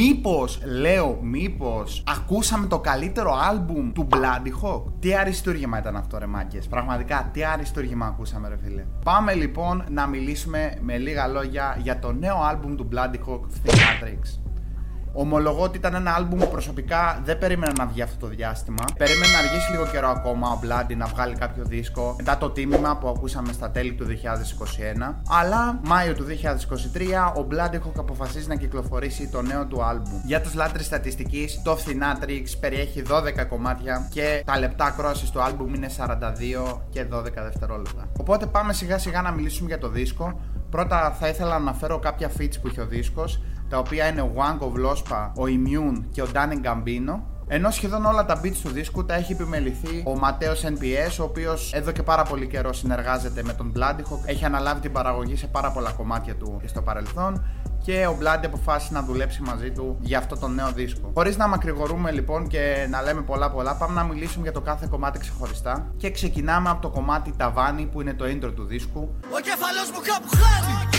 Μήπως, λέω, μήπως ακούσαμε το καλύτερο άλμπουμ του Bloody Hawk. Τι αριστούργημα ήταν αυτό ρε μάγκες; Πραγματικά, τι αριστούργημα ακούσαμε ρε φίλε. Πάμε λοιπόν να μιλήσουμε με λίγα λόγια για το νέο άλμπουμ του Bloody Hawk, Matrix. Ομολογώ ότι ήταν ένα άλμπουμ που προσωπικά δεν περίμενα να βγει αυτό το διάστημα. Περίμενα να αργήσει λίγο καιρό ακόμα ο Bloody να βγάλει κάποιο δίσκο μετά το τίμημα που ακούσαμε στα τέλη του 2021. Αλλά Μάιο του 2023 ο Bloody Hawk αποφασίζει να κυκλοφορήσει το νέο του άλμπουμ. Για τους λάτρε στατιστικής, το Fthinatrix περιέχει 12 κομμάτια και τα λεπτά κρόση του άλμπουμ είναι 42 και 12 δευτερόλεπτα. Οπότε πάμε σιγά σιγά να μιλήσουμε για το δίσκο. Πρώτα θα ήθελα να αναφέρω κάποια feats που έχει ο δίσκος τα οποία είναι ο Wang of Lospa, ο Immune και ο Danny Gambino. Ενώ σχεδόν όλα τα beats του δίσκου τα έχει επιμεληθεί ο Ματέο NPS, ο οποίος εδώ και πάρα πολύ καιρό συνεργάζεται με τον Bloodyhawk, έχει αναλάβει την παραγωγή σε πάρα πολλά κομμάτια του και στο παρελθόν και ο Bloody αποφάσισε να δουλέψει μαζί του για αυτό το νέο δίσκο. Χωρίς να μακρηγορούμε λοιπόν και να λέμε πολλά πολλά, πάμε να μιλήσουμε για το κάθε κομμάτι ξεχωριστά και ξεκινάμε από το κομμάτι Ταβάνι που είναι το intro του δίσκου. Ο κεφαλός μου κάπου χάνει!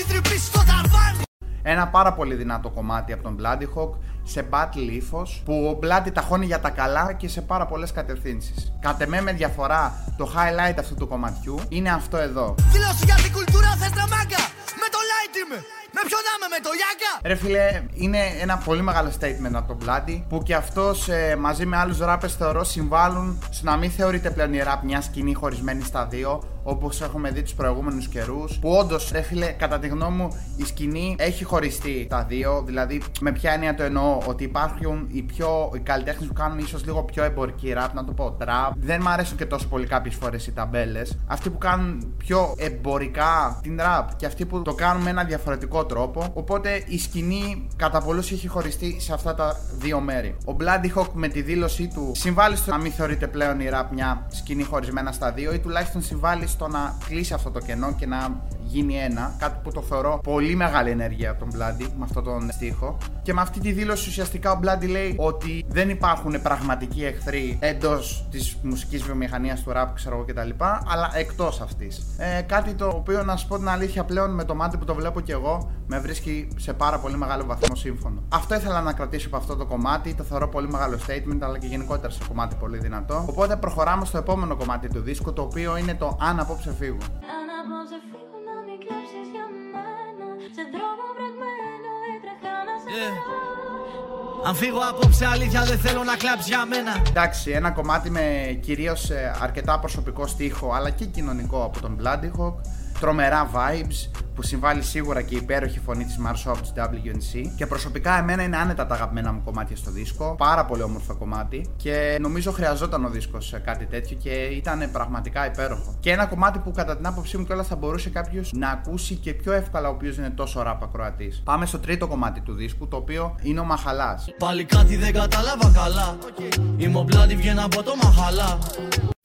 Έχει τρυπήσει το ταβάνι. Ένα πάρα πολύ δυνατό κομμάτι από τον Bloody Hawk σε battle ύφο που ο Bloody ταχώνει για τα καλά και σε πάρα πολλές κατευθύνσεις. Κατ' εμέ με διαφορά το highlight αυτού του κομματιού είναι αυτό εδώ. Δηλώσει για την κουλτούρα θες να μάγκα! Με το light είμαι! Με ποιον άμε, με το Γιάκα! Ρε φίλε, είναι ένα πολύ μεγάλο statement από τον Bloody που και αυτός ε, μαζί με άλλους ράπε θεωρώ συμβάλλουν στο να μην θεωρείται πλέον η ραπ μια σκηνή χωρισμένη στα δύο όπως έχουμε δει τους προηγούμενους καιρούς. Που όντως, ρε φίλε, κατά τη γνώμη μου, η σκηνή έχει χωριστεί τα δύο. Δηλαδή, με ποια έννοια το εννοώ, ότι υπάρχουν οι, πιο, οι καλλιτέχνες που κάνουν ίσως λίγο πιο εμπορική ραπ, να το πω τραπ. Δεν μ' αρέσουν και τόσο πολύ κάποιες φορές οι ταμπέλες. Αυτοί που κάνουν πιο εμπορικά την ραπ και αυτοί που το κάνουν με ένα διαφορετικό τρόπο. Οπότε η σκηνή κατά πολλούς έχει χωριστεί σε αυτά τα δύο μέρη. Ο Bloody Hawk με τη δήλωσή του συμβάλλει στο να μην θεωρείται πλέον η ραπ μια σκηνή χωρισμένα στα δύο ή τουλάχιστον συμβάλλει στο να κλείσει αυτό το κενό και να γίνει ένα. Κάτι που το θεωρώ πολύ μεγάλη ενέργεια από τον Bloody με αυτόν τον στίχο. Και με αυτή τη δήλωση ουσιαστικά ο Bloody λέει ότι δεν υπάρχουν πραγματικοί εχθροί εντός της μουσικής βιομηχανίας του rap, ξέρω εγώ κτλ. Αλλά εκτός αυτής. Ε, κάτι το οποίο να σου πω την αλήθεια πλέον με το μάτι που το βλέπω και εγώ με βρίσκει σε πάρα πολύ μεγάλο βαθμό σύμφωνο. Αυτό ήθελα να κρατήσω από αυτό το κομμάτι. Το θεωρώ πολύ μεγάλο statement, αλλά και γενικότερα σε κομμάτι πολύ δυνατό. Οπότε προχωράμε στο επόμενο κομμάτι του δίσκου, το οποίο είναι το Αν απόψε φύγω. Αν φύγω απόψε, αλήθεια δεν θέλω να κλάψει για μένα. Εντάξει, ένα κομμάτι με κυρίως ε, αρκετά προσωπικό στίχο αλλά και κοινωνικό από τον Bloody Hawk. Τρομερά vibes, που συμβάλλει σίγουρα και η υπέροχη φωνή της Marshall τη WNC. Και προσωπικά εμένα είναι άνετα τα αγαπημένα μου κομμάτια στο δίσκο. Πάρα πολύ όμορφο κομμάτι. Και νομίζω χρειαζόταν ο δίσκος σε κάτι τέτοιο και ήταν πραγματικά υπέροχο. Και ένα κομμάτι που κατά την άποψή μου κιόλας θα μπορούσε κάποιος να ακούσει και πιο εύκολα ο οποίος είναι τόσο ράπα ακροατής. Πάμε στο τρίτο κομμάτι του δίσκου, το οποίο είναι ο Μαχαλάς. Πάλι κάτι δεν κατάλαβα καλά. Okay. Είμαι ο βγαίνει από το Μαχαλά.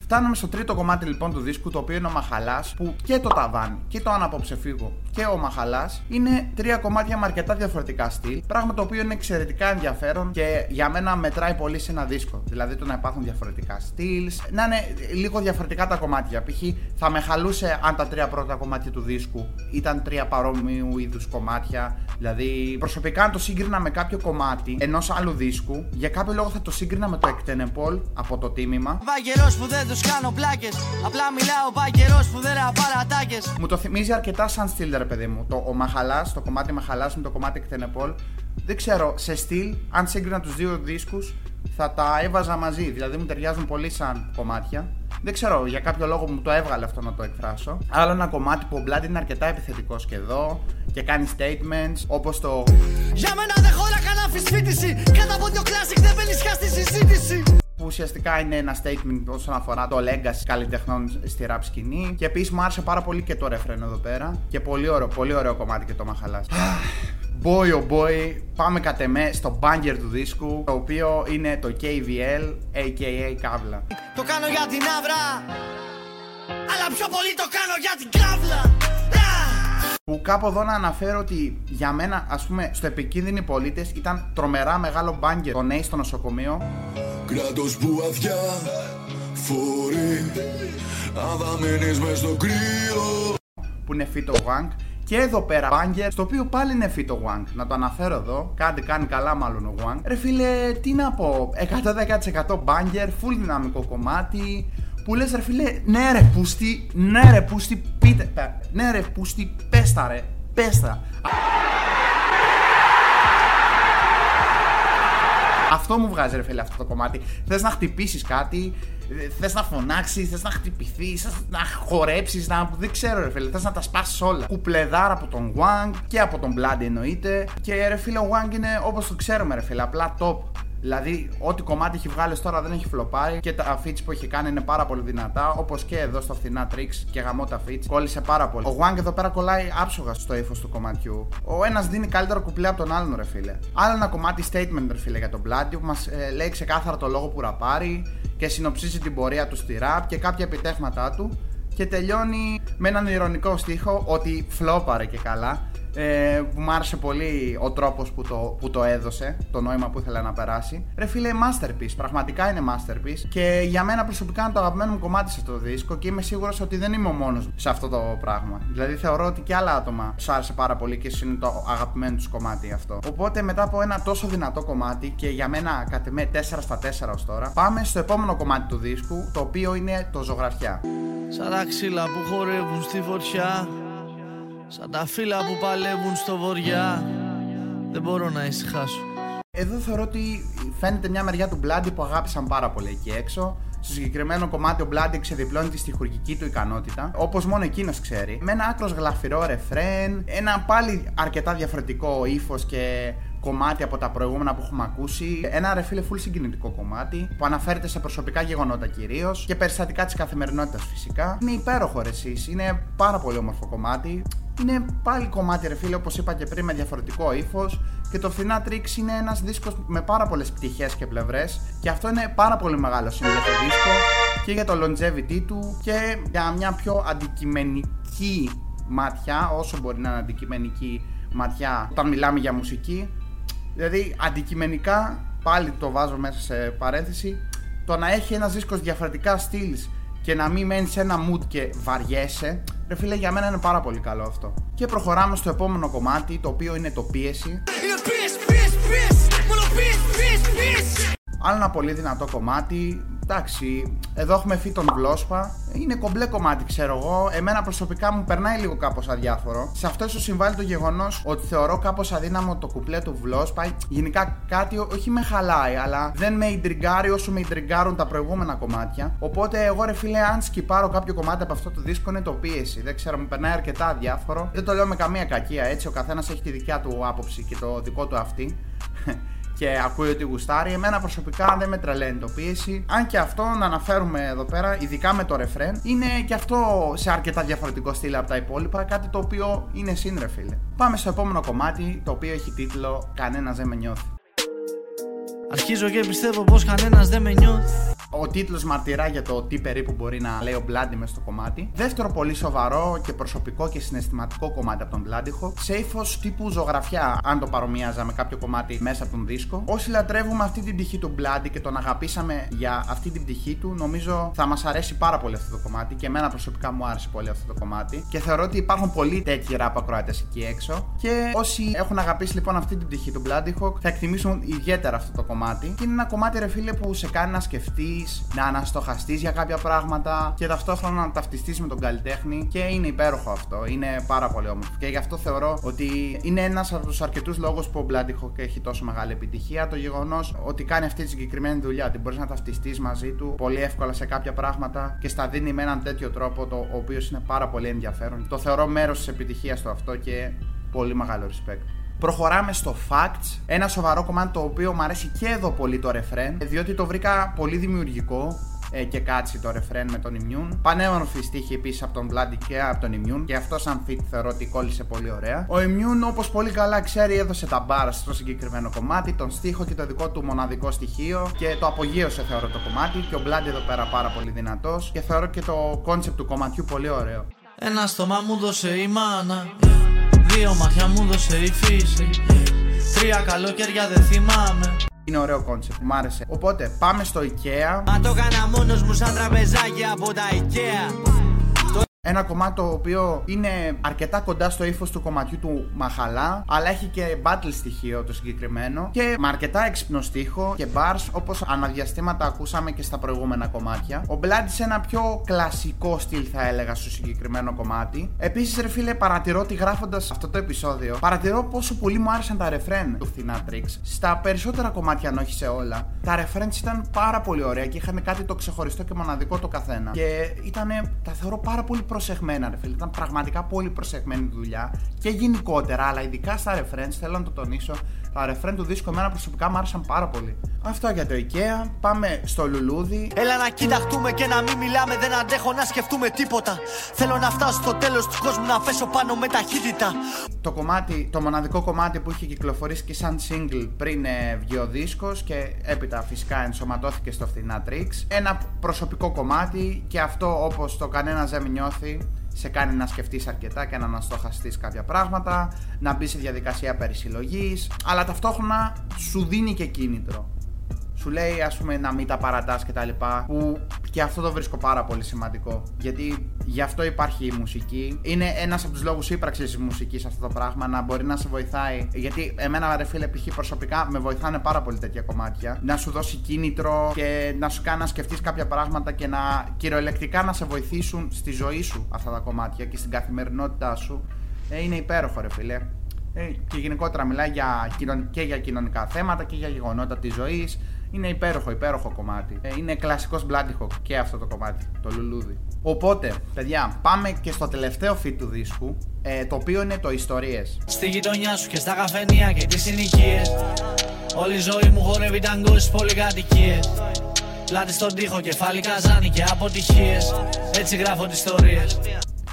Φτάνουμε στο τρίτο κομμάτι λοιπόν του δίσκου, το οποίο είναι ο Μαχαλάς, που και το ταβάνι και το Αναπόψε φύγω και ο Μαχαλάς είναι τρία κομμάτια με αρκετά διαφορετικά στυλ. Πράγμα το οποίο είναι εξαιρετικά ενδιαφέρον και για μένα μετράει πολύ σε ένα δίσκο. Δηλαδή το να υπάρχουν διαφορετικά στυλς, να είναι λίγο διαφορετικά τα κομμάτια. Π.χ. θα με χαλούσε αν τα τρία πρώτα κομμάτια του δίσκου ήταν τρία παρόμοιου είδους κομμάτια. Δηλαδή προσωπικά αν το σύγκρινα με κάποιο κομμάτι ενός άλλου δίσκου, για κάποιο λόγο θα το σύγκρινα με το Εκτενεπόλ από το τίμημα. Βαγγερό που δεν τους κάνω πλάκες. Απλά μιλάω βαγγερό που δεν παρατάκε. Μου το θυμίζει αρκετά σαν στυλ, παιδί μου. Το, ο Μαχαλάς, το κομμάτι Μαχαλάς με το κομμάτι Εκτενεπόλ. Δεν ξέρω, σε στυλ, αν σύγκρινα τους δύο δίσκους, θα τα έβαζα μαζί. Δηλαδή μου ταιριάζουν πολύ σαν κομμάτια. Δεν ξέρω, για κάποιο λόγο μου το έβγαλε αυτό να το εκφράσω. Άλλο ένα κομμάτι που ο Blood είναι αρκετά επιθετικός και εδώ και κάνει statements όπως το. Για μένα δεν χώρα κανένα αμφισβήτηση. Κατά από δύο classic ουσιαστικά είναι ένα statement όσον αφορά το legacy καλλιτεχνών στη rap σκηνή. Και επίσης μου άρεσε πάρα πολύ και το refrain εδώ πέρα. Και πολύ ωραίο, πολύ ωραίο κομμάτι και το μαχαλάς. Boy oh boy, πάμε κατ' εμέ στο banger του δίσκου, το οποίο είναι το KVL, aka Καύλα. Το κάνω για την άβρα, αλλά πιο πολύ το κάνω για την καύλα. Που κάπου εδώ να αναφέρω ότι για μένα, ας πούμε, στο επικίνδυνοι πολίτες ήταν τρομερά μεγάλο banger το Νέι στο νοσοκομείο. Κράτος που αδειά φορεί Αν θα μείνεις μες στο κρύο Που είναι φίτο Wang Και εδώ πέρα, Banger, στο οποίο πάλι είναι fit ο Wang. Να το αναφέρω εδώ. Κάτι κάνει καλά, μάλλον ο Wang. Ρε φίλε, τι να πω. 110% Banger, full δυναμικό κομμάτι. Που λες ρε φίλε, ναι ρε πούστη, ναι ρε πούστη, πείτε, ναι ρε πούστη, πέστα ρε, πέστα. Αυτό μου βγάζει ρε φίλε αυτό το κομμάτι. Θες να χτυπήσεις κάτι, θες να φωνάξεις, θες να χτυπηθείς, θες να χορέψεις, να... δεν ξέρω ρε φίλε, θες να τα σπάσεις όλα. Κουπλεδάρα από τον Wang και από τον Blood εννοείται. Και ρε φίλε ο Wang είναι όπως το ξέρουμε ρε φίλε, απλά top. Δηλαδή, ό,τι κομμάτι έχει βγάλεις τώρα δεν έχει φλοπάρει και τα feats που έχει κάνει είναι πάρα πολύ δυνατά. Όπως και εδώ στα φθηνά tricks και γαμό τα feats. Κόλλησε πάρα πολύ. Ο Wang εδώ πέρα κολλάει άψογα στο ύφος του κομματιού. Ο ένας δίνει καλύτερο κουπλέ από τον άλλον, ρε φίλε. Άλλο ένα κομμάτι statement, ρε φίλε, για τον Bloody που μας ε, λέει ξεκάθαρα το λόγο που ραπάρει και συνοψίζει την πορεία του στη rap και κάποια επιτεύγματά του. Και τελειώνει με έναν ηρωνικό στίχο ότι φλόπαρε και καλά ε, που μου άρεσε πολύ ο τρόπος που το, που το έδωσε, το νόημα που ήθελε να περάσει. Ρε φίλε, masterpiece. Πραγματικά είναι masterpiece. Και για μένα προσωπικά είναι το αγαπημένο μου κομμάτι σε αυτό το δίσκο και είμαι σίγουρος ότι δεν είμαι ο μόνος σε αυτό το πράγμα. Δηλαδή θεωρώ ότι και άλλα άτομα του άρεσε πάρα πολύ και είναι το αγαπημένο τους κομμάτι αυτό. Οπότε μετά από ένα τόσο δυνατό κομμάτι και για μένα κατ' εμέ 4 στα 4 ως τώρα, πάμε στο επόμενο κομμάτι του δίσκου, το οποίο είναι το ζωγραφιά. Σαν τα ξύλα που χορεύουν στη φωτιά Σαν τα φύλλα που παλεύουν στο βοριά Δεν μπορώ να ησυχάσω Εδώ θεωρώ ότι φαίνεται μια μεριά του Bloody που αγάπησαν πάρα πολύ εκεί έξω στο συγκεκριμένο κομμάτι ο Bloody ξεδιπλώνει τη στοιχουργική του ικανότητα, όπως μόνο εκείνος ξέρει. Με ένα άκρος γλαφυρό ρεφρέν, ένα πάλι αρκετά διαφορετικό ύφος και κομμάτι από τα προηγούμενα που έχουμε ακούσει. Ένα ρε φίλε full συγκινητικό κομμάτι που αναφέρεται σε προσωπικά γεγονότα κυρίως και περιστατικά της καθημερινότητας φυσικά. Είναι υπέροχο ρε εσείς. είναι πάρα πολύ όμορφο κομμάτι. Είναι πάλι κομμάτι, ρε φίλε, όπως είπα και πριν, με διαφορετικό ύφος. Και το Φθηνά Tricks είναι ένας δίσκος με πάρα πολλές πτυχές και πλευρές. Και αυτό είναι πάρα πολύ μεγάλο σημείο για το δίσκο και για το longevity του και για μια πιο αντικειμενική ματιά, όσο μπορεί να είναι αντικειμενική ματιά όταν μιλάμε για μουσική. Δηλαδή, αντικειμενικά, πάλι το βάζω μέσα σε παρένθεση, το να έχει ένας δίσκος διαφορετικά στυλς και να μην μένει σε ένα mood και βαριέσαι, ρε φίλε, για μένα είναι πάρα πολύ καλό αυτό. Και προχωράμε στο επόμενο κομμάτι, το οποίο είναι το πίεση. Άλλο ένα πολύ δυνατό κομμάτι, εντάξει, εδώ έχουμε φύγει τον Βλόσπα. Είναι κομπλέ κομμάτι, ξέρω εγώ. Εμένα προσωπικά μου περνάει λίγο κάπως αδιάφορο. Σε αυτό ίσως συμβάλλει το γεγονός ότι θεωρώ κάπως αδύναμο το κουπλέ του Βλόσπα. Γενικά κάτι όχι με χαλάει, αλλά δεν με ιντριγκάρει όσο με ιντριγκάρουν τα προηγούμενα κομμάτια. Οπότε εγώ ρε φίλε, αν σκυπάρω κάποιο κομμάτι από αυτό το δίσκο είναι το πίεση. Δεν ξέρω, μου περνάει αρκετά αδιάφορο. Δεν το λέω με καμία κακία έτσι. Ο καθένας έχει τη δικιά του άποψη και το δικό του αυτή και ακούει ότι γουστάρει. Εμένα προσωπικά δεν με τρελαίνει το πίεση. Αν και αυτό να αναφέρουμε εδώ πέρα, ειδικά με το ρεφρέν, είναι και αυτό σε αρκετά διαφορετικό στυλ από τα υπόλοιπα. Κάτι το οποίο είναι σύνδρε, φίλε. Πάμε στο επόμενο κομμάτι, το οποίο έχει τίτλο Κανένας δεν με νιώθει. Αρχίζω και πιστεύω πως κανένας δεν με νιώθει. Ο τίτλος μαρτυρά για το τι περίπου μπορεί να λέει ο Μπλάντι με στο κομμάτι. Δεύτερο πολύ σοβαρό και προσωπικό και συναισθηματικό κομμάτι από τον Μπλάντιχο. Σε ύφο τύπου ζωγραφιά, αν το παρομοίαζα με κάποιο κομμάτι μέσα από τον δίσκο. Όσοι λατρεύουμε αυτή την πτυχή του Μπλάντι και τον αγαπήσαμε για αυτή την πτυχή του, νομίζω θα μας αρέσει πάρα πολύ αυτό το κομμάτι και εμένα προσωπικά μου άρεσε πολύ αυτό το κομμάτι. Και θεωρώ ότι υπάρχουν πολλοί τέτοιοι ράπα ακροάτε εκεί έξω. Και όσοι έχουν αγαπήσει λοιπόν αυτή την πτυχή του Μπλάντιχο θα εκτιμήσουν ιδιαίτερα αυτό το κομμάτι. Και είναι ένα κομμάτι ρε φίλε που σε κάνει να σκεφτείς να αναστοχαστείς για κάποια πράγματα και ταυτόχρονα να ταυτιστείς με τον καλλιτέχνη και είναι υπέροχο αυτό. Είναι πάρα πολύ όμορφο. Και γι' αυτό θεωρώ ότι είναι ένας από τους αρκετούς λόγους που ο Bloody Hawk έχει τόσο μεγάλη επιτυχία. Το γεγονός ότι κάνει αυτή τη συγκεκριμένη δουλειά. Ότι μπορείς να ταυτιστείς μαζί του πολύ εύκολα σε κάποια πράγματα και στα δίνει με έναν τέτοιο τρόπο το οποίος είναι πάρα πολύ ενδιαφέρον. Το θεωρώ μέρος της επιτυχίας του αυτό και πολύ μεγάλο respect. Προχωράμε στο Facts, ένα σοβαρό κομμάτι το οποίο μου αρέσει και εδώ πολύ το ρεφρέν, διότι το βρήκα πολύ δημιουργικό ε, και catchy το ρεφρέν με τον Immune. Πανέμορφοι στίχοι επίσης από τον Bloody και από τον Immune και αυτό σαν feat θεωρώ ότι κόλλησε πολύ ωραία. Ο Immune όπως πολύ καλά ξέρει έδωσε τα bars στο συγκεκριμένο κομμάτι, τον στίχο και το δικό του μοναδικό στοιχείο και το απογείωσε θεωρώ το κομμάτι και ο Bloody εδώ πέρα πάρα πολύ δυνατός και θεωρώ και το concept του κομματιού πολύ ωραίο. Ένα στόμα μου δώσε η μάνα Δύο μάτια μου δώσε η φύση Τρία καλοκαίρια δεν θυμάμαι είναι ωραίο concept, μου άρεσε. Οπότε πάμε στο IKEA. Μα το έκανα μόνος μου σαν τραπεζάκι από τα IKEA. Ένα κομμάτι το οποίο είναι αρκετά κοντά στο ύφος του κομματιού του Μαχαλά, αλλά έχει και battle στοιχείο το συγκεκριμένο και με αρκετά έξυπνο στίχο και bars όπως ανά διαστήματα ακούσαμε και στα προηγούμενα κομμάτια. Ο Bloody σε ένα πιο κλασικό στυλ θα έλεγα στο συγκεκριμένο κομμάτι. Επίσης, ρε φίλε, παρατηρώ ότι γράφοντας αυτό το επεισόδιο, παρατηρώ πόσο πολύ μου άρεσαν τα ρεφρέν του Φθηνά Tricks. Στα περισσότερα κομμάτια, αν όχι σε όλα, τα ρεφρέν ήταν πάρα πολύ ωραία και είχαν κάτι το ξεχωριστό και μοναδικό το καθένα. Και ήταν, τα θεωρώ πάρα πολύ προσεγμένα, ρε φίλε. Ήταν πραγματικά πολύ προσεγμένη δουλειά και γενικότερα, αλλά ειδικά στα reference θέλω να το τονίσω. Τα ρεφρέν του δίσκου εμένα προσωπικά μου άρεσαν πάρα πολύ. Αυτό για το IKEA. Πάμε στο λουλούδι. Έλα να κοιταχτούμε και να μην μιλάμε, δεν αντέχω να σκεφτούμε τίποτα. Θέλω να φτάσω στο τέλος του κόσμου να πέσω πάνω με ταχύτητα. Το κομμάτι, το μοναδικό κομμάτι που είχε κυκλοφορήσει και σαν single πριν ε, βγει ο δίσκος και έπειτα φυσικά ενσωματώθηκε στο φθηνά Tricks. Ένα προσωπικό κομμάτι και αυτό όπως το κανένας δεν νιώθει σε κάνει να σκεφτείς αρκετά και να αναστοχαστείς κάποια πράγματα, να μπεις σε διαδικασία περισυλλογής, αλλά ταυτόχρονα σου δίνει και κίνητρο. Σου λέει ας πούμε να μην τα παρατάς και τα λοιπά που και αυτό το βρίσκω πάρα πολύ σημαντικό γιατί γι' αυτό υπάρχει η μουσική. Είναι ένας από τους λόγους ύπραξης της μουσικής αυτό το πράγμα να μπορεί να σε βοηθάει. Γιατί εμένα ρε φίλε π.χ. προσωπικά με βοηθάνε πάρα πολύ τέτοια κομμάτια. Να σου δώσει κίνητρο και να σου κάνει να σκεφτείς κάποια πράγματα και να κυριολεκτικά να σε βοηθήσουν στη ζωή σου αυτά τα κομμάτια και στην καθημερινότητά σου. Ε, είναι υπέροχο ρε φίλε. Ε, και γενικότερα μιλάει για, και για κοινωνικά θέματα και για γεγονότα της ζωής είναι υπέροχο, υπέροχο κομμάτι. Ε, είναι κλασικός Bloody και αυτό το κομμάτι, το λουλούδι. Οπότε, παιδιά, πάμε και στο τελευταίο feed του δίσκου, ε, το οποίο είναι το Ιστορίες. Στη γειτονιά σου και στα καφενεία και τις συνοικίες Όλη η ζωή μου χορεύει ταγκός στις πολυκατοικίες Πλάτη στον τοίχο, κεφάλι καζάνι και αποτυχίες Έτσι γράφω τις ιστορίες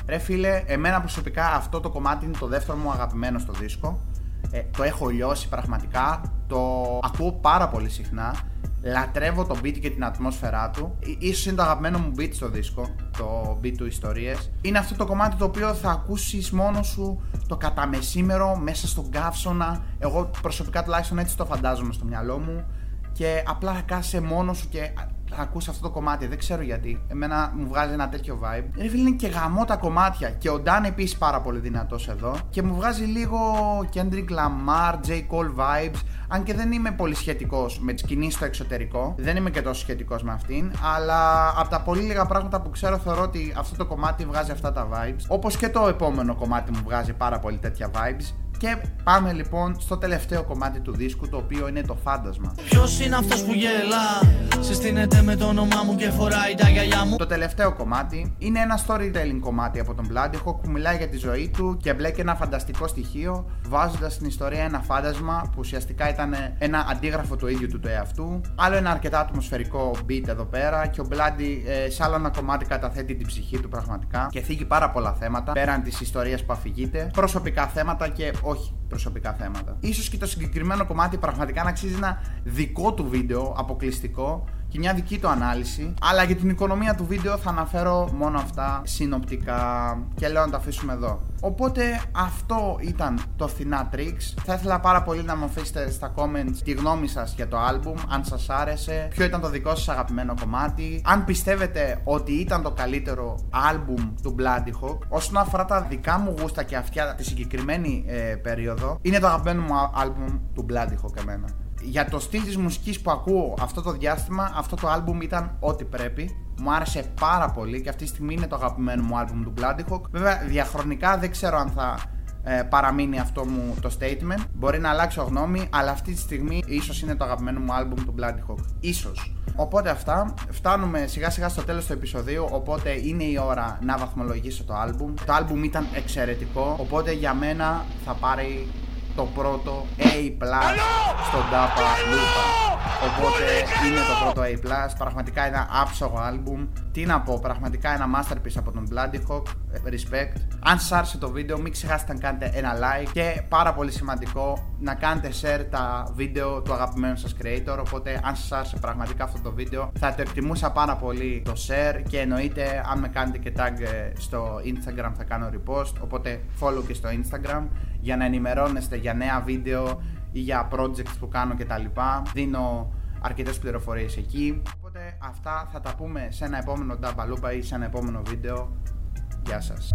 Ρε φίλε, εμένα προσωπικά αυτό το κομμάτι είναι το δεύτερο μου αγαπημένο στο δίσκο ε, το έχω λιώσει πραγματικά, το ακούω πάρα πολύ συχνά. Λατρεύω το beat και την ατμόσφαιρά του. Ίσως είναι το αγαπημένο μου beat στο δίσκο, το beat του ιστορίες. Είναι αυτό το κομμάτι το οποίο θα ακούσεις μόνο σου το καταμεσήμερο μέσα στον καύσωνα. Εγώ προσωπικά τουλάχιστον έτσι το φαντάζομαι στο μυαλό μου. Και απλά θα κάσαι μόνος σου και θα ακούσει αυτό το κομμάτι. Δεν ξέρω γιατί. Εμένα μου βγάζει ένα τέτοιο vibe. Ρε φίλε είναι και γαμό τα κομμάτια. Και ο Ντάν επίσης πάρα πολύ δυνατός εδώ. Και μου βγάζει λίγο Kendrick Lamar, J. Cole vibes. Αν και δεν είμαι πολύ σχετικός με τη σκηνή στο εξωτερικό. Δεν είμαι και τόσο σχετικός με αυτήν. Αλλά από τα πολύ λίγα πράγματα που ξέρω θεωρώ ότι αυτό το κομμάτι βγάζει αυτά τα vibes. Όπως και το επόμενο κομμάτι μου βγάζει πάρα πολύ τέτοια vibes. Και πάμε λοιπόν στο τελευταίο κομμάτι του δίσκου το οποίο είναι το φάντασμα. Ποιος είναι αυτός που γελά, συστήνεται με το όνομά μου και φοράει τα γυαλιά μου; Το τελευταίο κομμάτι είναι ένα storytelling κομμάτι από τον Bloody που μιλάει για τη ζωή του και μπλέκει ένα φανταστικό στοιχείο βάζοντας στην ιστορία ένα φάντασμα που ουσιαστικά ήταν ένα αντίγραφο του ίδιου του του εαυτού. Άλλο ένα αρκετά ατμοσφαιρικό beat εδώ πέρα και ο Bloody ε, σε άλλο ένα κομμάτι καταθέτει την ψυχή του πραγματικά και θίγει πάρα πολλά θέματα πέραν της ιστορίας που αφηγείται, προσωπικά θέματα και όχι προσωπικά θέματα. Ίσως και το συγκεκριμένο κομμάτι πραγματικά να αξίζει ένα δικό του βίντεο αποκλειστικό και μια δική του ανάλυση. Αλλά για την οικονομία του βίντεο θα αναφέρω μόνο αυτά συνοπτικά και λέω να τα αφήσουμε εδώ. Οπότε αυτό ήταν το Φθηνά Tricks. Θα ήθελα πάρα πολύ να μου αφήσετε στα comments τη γνώμη σας για το album, αν σας άρεσε, ποιο ήταν το δικό σας αγαπημένο κομμάτι, αν πιστεύετε ότι ήταν το καλύτερο album του Bloody Hawk. Όσον αφορά τα δικά μου γούστα και αυτιά τη συγκεκριμένη ε, περίοδο, είναι το αγαπημένο μου album του Bloody Hawk εμένα για το στυλ της μουσικής που ακούω αυτό το διάστημα, αυτό το άλμπουμ ήταν ό,τι πρέπει. Μου άρεσε πάρα πολύ και αυτή τη στιγμή είναι το αγαπημένο μου άλμπουμ του Bloody Hawk. Βέβαια, διαχρονικά δεν ξέρω αν θα ε, παραμείνει αυτό μου το statement. Μπορεί να αλλάξω γνώμη, αλλά αυτή τη στιγμή ίσως είναι το αγαπημένο μου άλμπουμ του Bloody Hawk. Ίσως. Οπότε αυτά, φτάνουμε σιγά σιγά στο τέλος του επεισοδίου, οπότε είναι η ώρα να βαθμολογήσω το άλμπουμ. Το άλμπουμ ήταν εξαιρετικό, οπότε για μένα θα πάρει το πρώτο A+, στον Dapa Lupa. Οπότε είναι το πρώτο A+, πραγματικά ένα άψογο άλμπουμ. Τι να πω, πραγματικά ένα masterpiece από τον Bloody Hawk, respect. Αν σας άρεσε το βίντεο, μην ξεχάσετε να κάνετε ένα like και πάρα πολύ σημαντικό να κάνετε share τα βίντεο του αγαπημένου σας creator. Οπότε αν σας άρεσε πραγματικά αυτό το βίντεο, θα το εκτιμούσα πάρα πολύ το share και εννοείται αν με κάνετε και tag ε, στο Instagram θα κάνω repost. Οπότε follow και στο Instagram για να ενημερώνεστε για νέα βίντεο ή για projects που κάνω κτλ. Δίνω αρκετές πληροφορίες εκεί. Οπότε αυτά θα τα πούμε σε ένα επόμενο Νταμπαλούπα ή σε ένα επόμενο βίντεο. Γεια σας.